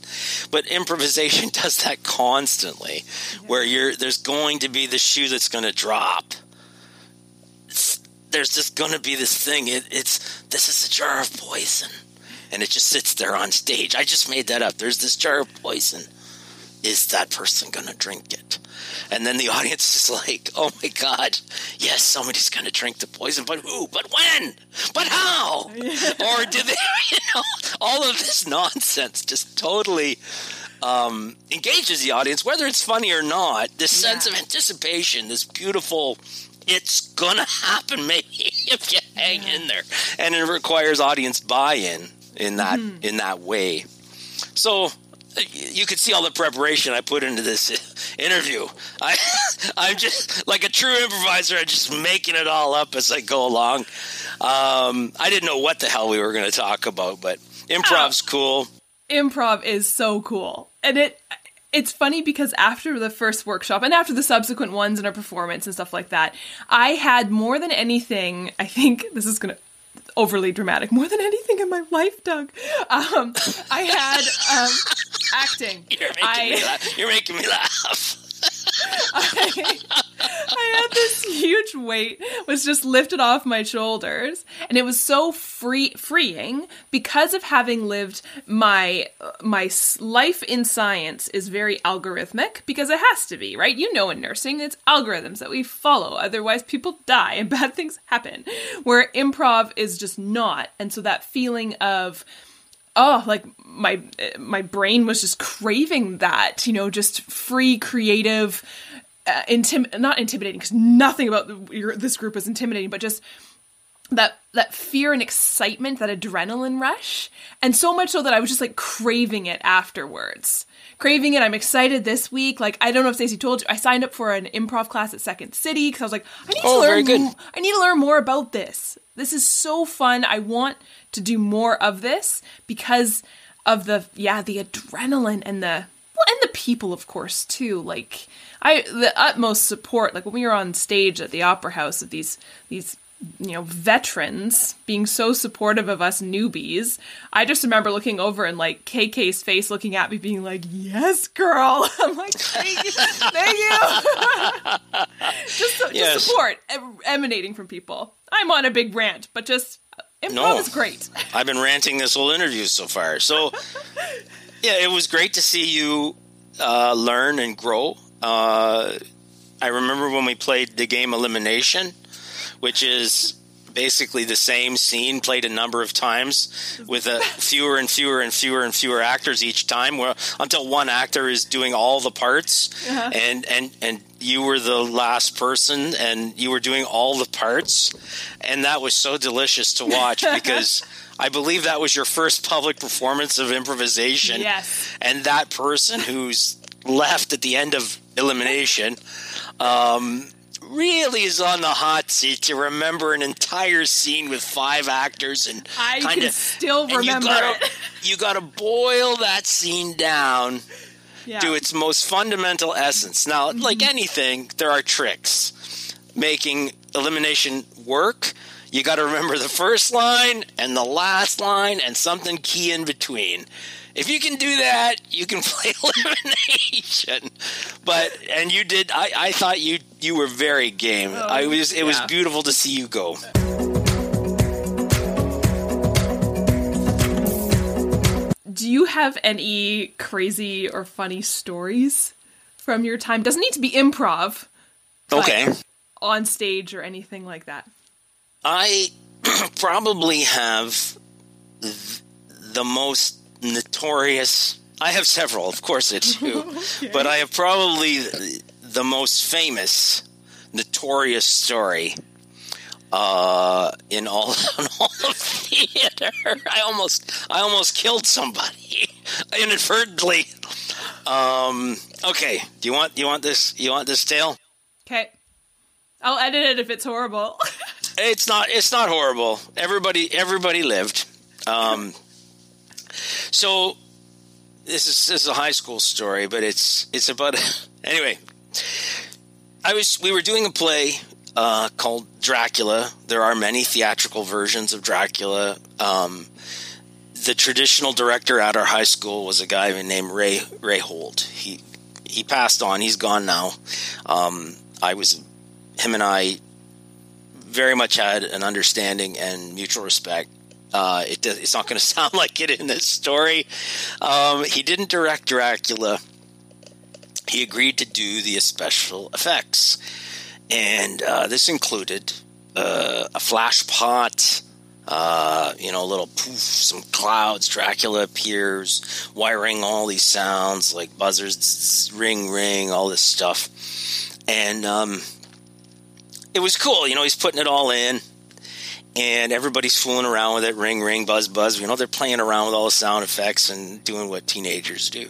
But improvisation [laughs] does that constantly, where you're there's going to be the shoe that's going to drop. It's, there's just going to be this thing. It, it's this is a jar of poison, and it just sits there on stage. I just made that up. There's this jar of poison. Is that person going to drink it? And then the [laughs] audience is like, oh my God, yes, somebody's going to drink the poison, but who? But when? But how? or do they, [laughs] you know, all of this nonsense just totally um, engages the audience, whether it's funny or not. This yeah. sense of anticipation, this beautiful, it's going to happen maybe [laughs] if you hang yeah. in there. And it requires audience buy in in that, mm-hmm. in that way. So you could see all the preparation I put into this [laughs] interview. I, [laughs] I'm just like a true improviser. I'm just making it all up as I go along. Um, I didn't know what the hell we were going to talk about, but improv's oh, cool. Improv is so cool, and it it's funny because after the first workshop and after the subsequent ones and our performance and stuff like that, I had more than anything. I think [laughs] this is gonna overly dramatic more than anything in my life, Doug. Um, I had um, acting. [laughs] You're making, I, me, laugh. You're making me laugh. I, I, had this huge weight was just lifted off my shoulders and it was so free freeing because of having lived my my life in science is very algorithmic because it has to be right? You know in nursing it's algorithms that we follow otherwise people die and [laughs] bad things happen where improv is just not and so that feeling of oh like my my brain was just craving that you know just free creative uh, intim- not intimidating because nothing about the, your, this group is intimidating but just that that fear and excitement that adrenaline rush. And so much so that i was just like craving it afterwards. Craving it i'm excited this week. Like i don't know if stacey told you i signed up for an improv class at second city because i was like i need oh, to learn m- i need to learn more about this. This is so fun. I want to do more of this because of the yeah the adrenaline and the well, and the people of course too. Like i the utmost support like when we were on stage at the opera house of these these you know veterans being so supportive of us newbies i just remember looking over and like kk's face looking at me being like yes girl [laughs] i'm like thank you thank you [laughs] just, just yes. support emanating from people i'm on a big rant but just Improv no, is great. [laughs] I've been ranting this whole interview so far. So, Yeah, it was great to see you uh, learn and grow. Uh, I remember when we played the game Elimination, which is basically the same scene played a number of times with a [laughs] fewer and fewer and fewer and fewer actors each time where, until one actor is doing all the parts uh-huh. and and and you were the last person and you were doing all the parts and that was so delicious to watch [laughs] because I believe that was your first public performance of improvisation. Yes. And that person who's left at the end of elimination um, really is on the hot seat to remember an entire scene with five actors and I kinda, can still remember [laughs] you gotta, it. You got to boil that scene down yeah. to its most fundamental essence. Now, mm-hmm. like anything, there are tricks making elimination work you got to remember the first line and the last line and something key in between. If you can do that, you can [laughs] play elimination. But and you did. I, I thought you you were very game. Oh, I was. It yeah. was beautiful to see you go. Do you have any crazy or funny stories from your time? Doesn't need to be improv. Okay. On stage or anything like that. I [clears throat] probably have the most notorious. I have several, of course, I do, [laughs] okay. but I have probably the most famous, notorious story uh, in all [laughs] in all of theater. I almost I almost killed somebody [laughs] inadvertently. Um, okay, do you want do you want this you want this tale? Okay, I'll edit it if it's horrible. It's not. It's not horrible. Everybody. Everybody lived. Um, so this is this is a high school story, but it's it's about [laughs] anyway. I was we were doing a play uh, called Dracula. There are many theatrical versions of Dracula. Um, the traditional director at our high school was a guy named Ray Ray Holt. He he passed on. He's gone now. Um, I was him and I very much had an understanding and mutual respect. Uh, it does, it's not going [laughs] to sound like it in this story. Um, he didn't direct Dracula. He agreed to do the special effects, and uh, this included uh, a flash pot, uh, you know, a little poof, some clouds. Dracula appears, wiring all these sounds like buzzers, zzz, ring, ring, all this stuff, and um, it was cool. You know, he's putting it all in, and everybody's fooling around with it. Ring, ring, buzz, buzz. You know, they're playing around with all the sound effects and doing what teenagers do.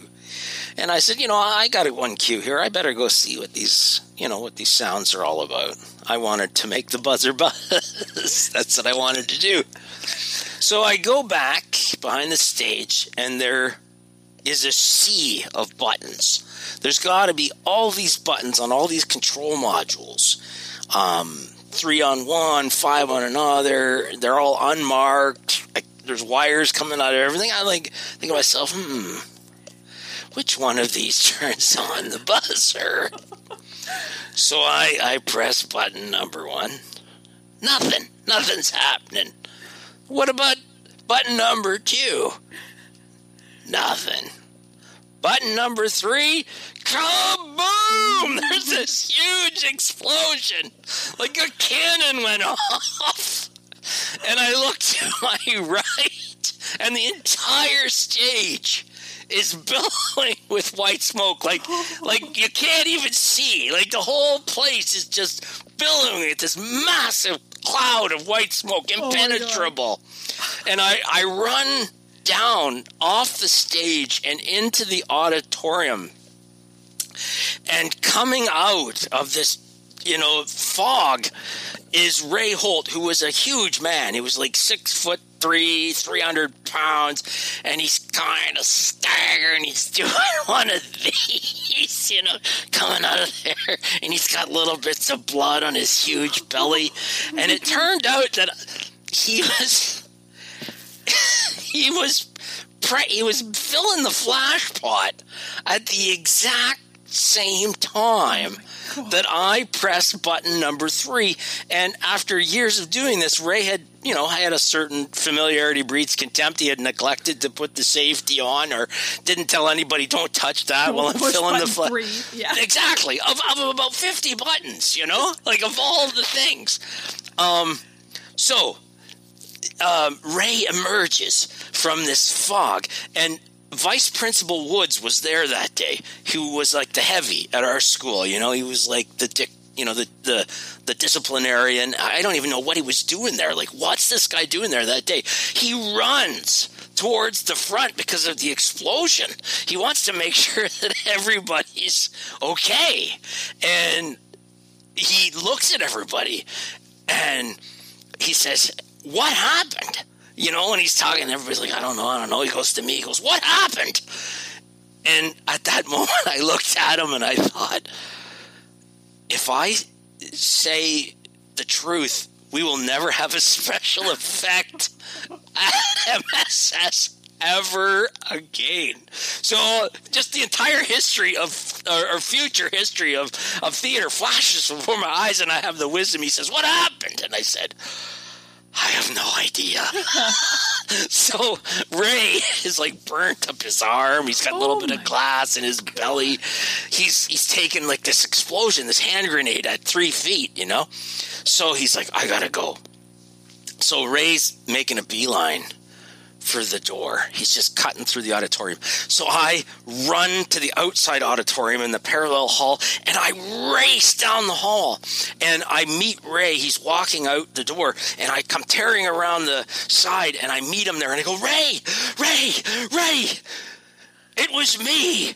And I said, you know, I got one cue here. I better go see what these, you know, what these sounds are all about. I wanted to make the buzzer [laughs] buzz. That's what I wanted to do. So I go back behind the stage, and there is a sea of buttons. There's got to be all these buttons on all these control modules um, three on one, five on another. They're all unmarked. There's wires coming out of everything. I like think of myself, hmm, which one of these [laughs] turns on the buzzer? so I I press button number one. Nothing. Nothing's happening. What about button number two? Nothing. Button number three, kaboom! [laughs] There's this huge explosion. Like a cannon went [laughs] off. And I look to [laughs] my right, and the entire stage is billowing with white smoke. Like, like you can't even see. Like the whole place is just billowing with this massive cloud of white smoke, oh impenetrable. Oh and I, I run down off the stage and into the auditorium. And coming out of this, you know, fog is Ray Holt, who was a huge man. He was like six foot three, 300 pounds, and he's kind of staggering. He's [laughs] doing one of these, you know, coming out of there, and he's got little bits of blood on his huge belly. And it turned out that he was [laughs] he was pre- he was filling the flash pot at the exact same time that I pressed button number three. And after years of doing this, Ray had, you know, had a certain familiarity breeds contempt. He had neglected to put the safety on or didn't tell anybody, don't touch that Don't while I'm filling the flag. Yeah. Exactly. Of, of about 50 buttons, you know, like of all the things. Um, so um, Ray emerges from this fog, and Vice Principal Woods was there that day. Who was like the heavy at our school. You know, he was like the dick. You know, the the the disciplinarian. I don't even know what he was doing there. Like, what's this guy doing there that day? He runs towards the front because of the explosion. He wants to make [laughs] sure that everybody's okay, and he looks at everybody and he says, What happened? You know, and he's talking, everybody's like, I don't know, I don't know. He goes to me, he goes, What happened? And at that [laughs] moment, I looked at him and I thought, if I say the truth, we will never have a [laughs] special effect at MSS ever again. So, just the entire history of, or, or future history of, of theater flashes before my eyes, and I have the wisdom. He says, What happened? And I said, I have no idea. [laughs] so Ray is like burnt up his arm. He's got a little Oh bit of glass in his belly. He's he's taken like this explosion, this hand grenade at three feet, you know. So he's like, I gotta go. So Ray's making a beeline for the door. He's just cutting through the auditorium. So I run to the outside auditorium in the parallel hall and I race down the hall and I meet Ray. He's walking out the door and I come tearing around the side and I meet him there and I go, Ray, Ray, Ray, it was me.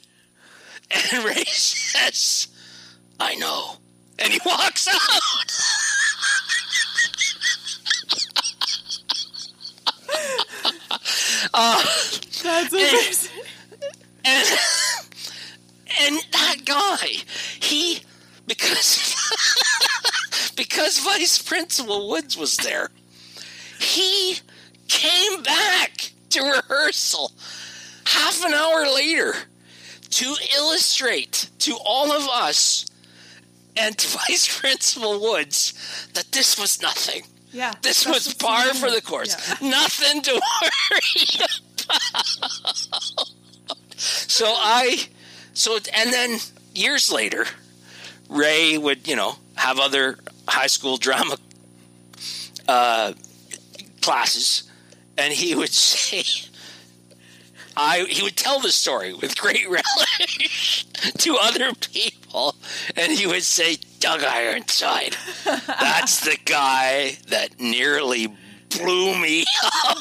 And [laughs] Ray says, I know. And he walks out. Uh, That's amazing. and and that guy, he because [laughs] because Vice Principal Woods was there, he came back to rehearsal half an hour later to illustrate to all of us and to [laughs] Vice Principal Woods that this was nothing. Yeah. This was par for the course. Yeah. Nothing to [laughs] worry about. So I, so and then years later, Ray would you know have other high school drama uh, classes, and he would [laughs] say. I, he would tell the story with great [laughs] relish to other people, and he would say, Doug Ironside, that's the guy that nearly blew me up.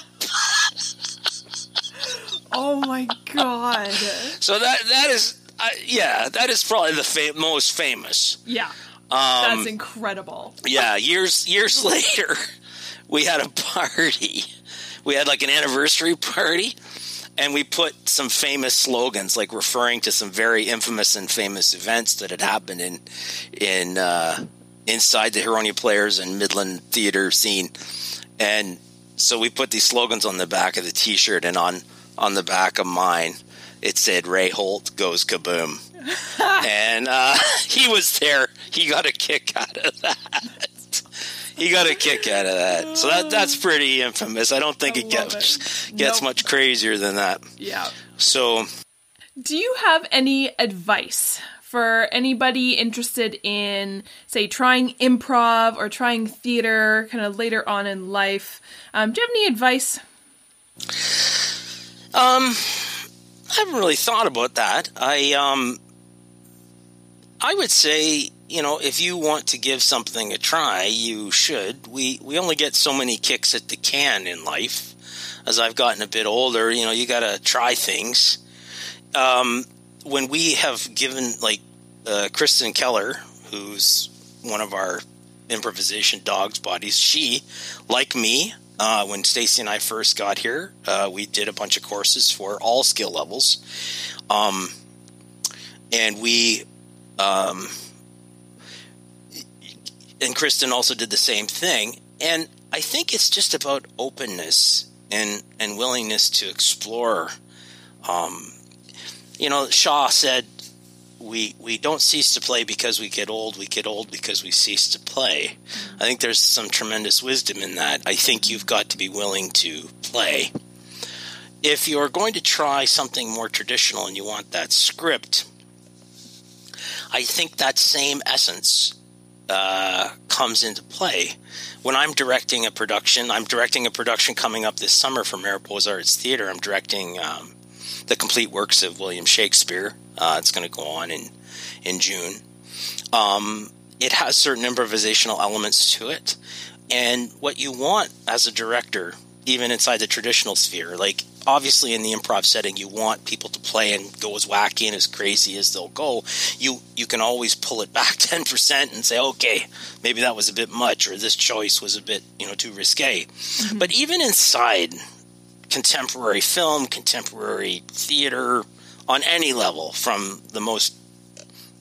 Oh my god. So that that is, uh, yeah, that is probably the most famous. Yeah. Um, That's incredible. yeah, years years [laughs] later, we had a party. We had like an anniversary party, and we put some famous slogans, like referring to some very infamous and famous events that had happened in in uh, inside the Huronia Players and Midland theater scene. And so we put these slogans on the back of the T-shirt, and on on the back of mine, it said "Ray Holt goes kaboom." [laughs] and uh, [laughs] he was there. He got a kick out of that. [laughs] He got a kick out of that. So that that's pretty infamous. I don't think I it gets it. gets Nope. much crazier than that. Yeah. So Do you have any advice for anybody interested in, say, trying improv or trying theater kind of later on in life? Um, do you have any advice? Um, I haven't really thought about that. I um, I would say you know if you want to give something a try, you should. We we only get so many kicks at the can in life. As I've gotten a bit older, you know, you got to try things. Um, when we have given like uh, Kristen Keller, who's one of our improvisation dogs bodies, she, like me, uh, when Stacy and I first got here, uh, we did a bunch of courses for all skill levels, um, and we, um, and Kristen also did the same thing. And I think it's just about openness and and willingness to explore. Um, you know, Shaw said we we don't cease to play because we get old. We get old because we cease to play. I think there's some tremendous wisdom in that. I think you've got to be willing to play. If you're going to try something more traditional and you want that script, I think that same essence uh, comes into play. When I'm directing a production, I'm directing a production coming up this summer for Mariposa Arts Theater. I'm directing um, the complete works of William Shakespeare. Uh, it's going to go on in in June. Um, it has certain improvisational elements to it, and what you want as a director, even inside the traditional sphere, like obviously in the improv setting you want people to play and go as wacky and as crazy as they'll go you you can always pull it back [laughs] 10% and say okay maybe that was a bit much or this choice was a bit you know too risque mm-hmm. but even inside contemporary film contemporary theater on any level from the most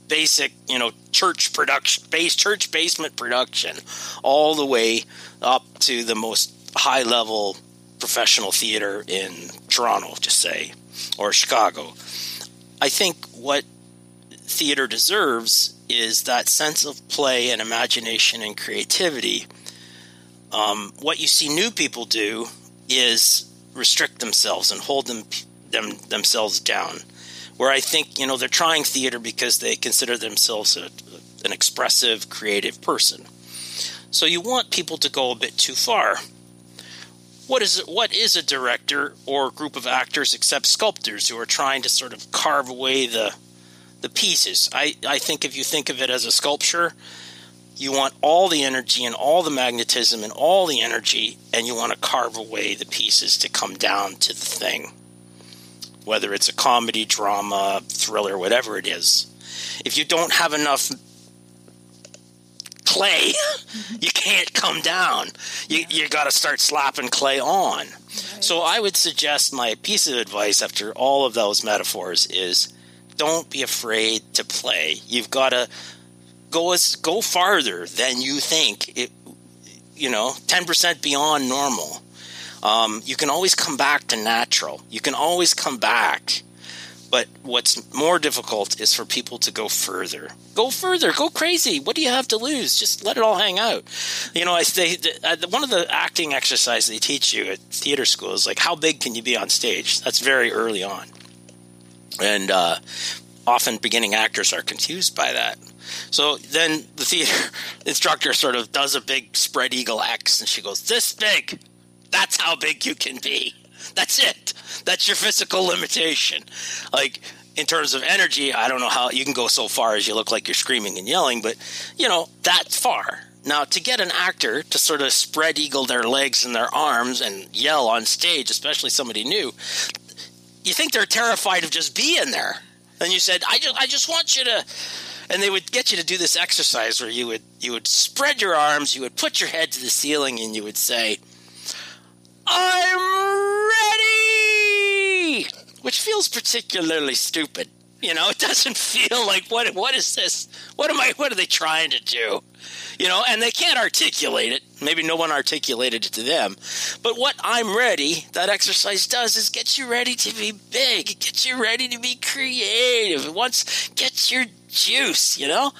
basic you know church production base church basement production all the way up to the most high level professional theater in Toronto, just say, or Chicago. I think what theater deserves is that sense of play and imagination and creativity. Um, what you see new people do is restrict themselves and hold them, them themselves down. Where I think you know they're trying theater because they consider themselves a, an expressive, creative person. So you want people to go a bit too far what is what is a director or a group of actors except sculptors who are trying to sort of carve away the the pieces? I, I think if you think of it as a sculpture, you want all the energy and all the magnetism and all the energy, and you want to carve away the pieces to come down to the thing. Whether it's a comedy, drama, thriller, whatever it is. If you don't have enough clay, [laughs] you can't come down. You you got to start slapping clay on. Right. So I would suggest my piece of advice after all of those metaphors is don't be afraid to play. You've got to go as go farther than you think. It, you know, ten percent beyond normal. Um, you can always come back to natural. You can always come back but what's more difficult is for people to go further. Go further. Go crazy. What do you have to lose? Just let it all hang out. You know, I uh, one of the acting exercises they teach you at theater school is like how big can you be on stage? That's very early on, and uh, often beginning actors are confused by that. So then the theater [laughs] instructor sort of does a big spread eagle X, and she goes, "This big. That's how big you can be." That's it. That's your physical limitation. Like in terms of energy, I don't know how you can go so far as you look like you're screaming and yelling, but you know, that far. Now, to get an actor to sort of spread eagle their legs and their arms and yell on stage, especially somebody new, you think they're terrified of just being there. And you said, "I just, I just want you to," and they would get you to do this exercise where you would, you would spread your arms, you would put your head to the ceiling, and you would say, I'm ready! Which feels particularly stupid. You know, it doesn't feel like what what is this? What am I what are they trying to do? You know, and they can't articulate it. Maybe no one articulated it to them. But what I'm ready, that exercise does is get you ready to be big. It gets you ready to be creative. It wants gets your juice, you know?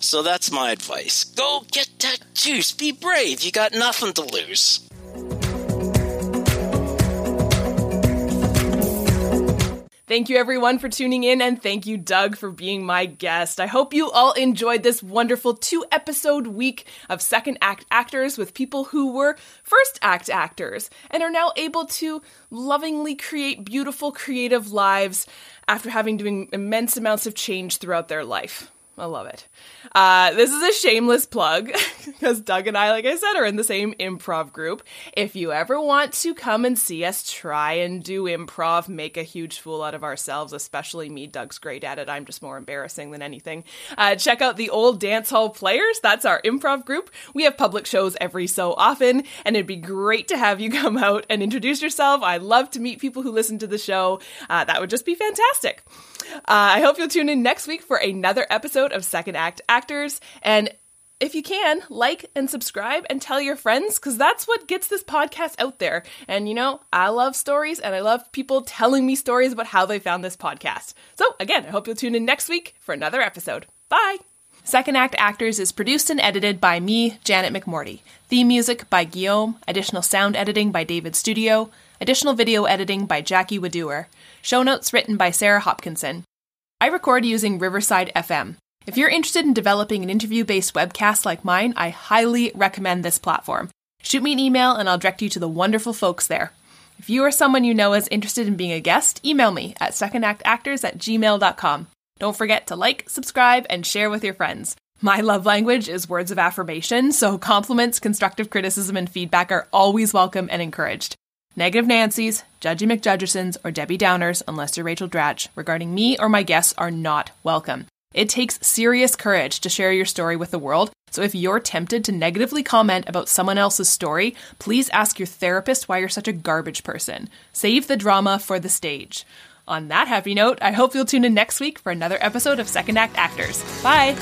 So that's my advice. Go get that juice. Be brave. You got nothing to lose. Thank you everyone for tuning in and thank you Doug for being my guest. I hope you all enjoyed this wonderful two episode week of second act actors with people who were first act actors and are now able to lovingly create beautiful creative lives after having doing immense amounts of change throughout their life. I love it. Uh, this is a shameless plug [laughs] because Doug and I, like I said, are in the same improv group. If you ever want to come and see us try and do improv, make a huge fool out of ourselves, especially me, Doug's great at it. I'm just more embarrassing than anything. Uh, check out the Old Dance Hall Players. That's our improv group. We have public shows every so often, and it'd be great to have you [laughs] come out and introduce yourself. I love to meet people who listen to the show. Uh, that would just be fantastic. Uh, I hope you'll tune in next week for another episode of Second Act Actors. And if you can, like and subscribe and tell your friends because that's what gets this podcast out there. And you know, I love stories and I love people telling me stories about how they found this podcast. So, again, I hope you'll tune in next week for another episode. Bye! Second Act Actors is produced and edited by me, Janet McMorty. Theme music by Guillaume, additional sound editing by David Studio, additional video editing by Jackie Wadoer, show notes written by Sarah Hopkinson. I record using Riverside FM. If you're interested in developing an interview based webcast like mine, I highly recommend this platform. Shoot me an email and I'll direct you to the wonderful folks there. If you or someone you know is interested in being a guest, email me at secondactactors at gmail.com. Don't forget to like, subscribe, and share with your friends. My love language is words of affirmation, so compliments, constructive criticism, and feedback are always welcome and encouraged. Negative Nancy's, Judgy McJudgersons, or Debbie Downers, unless you're Rachel Dratch, regarding me or my guests are not welcome. It takes serious courage to share your story with the world, so if you're tempted to negatively comment about someone else's story, please ask your therapist why you're such a garbage person. Save the drama for the stage. On that happy note, I hope you'll tune in next week for another episode of Second Act Actors. Bye!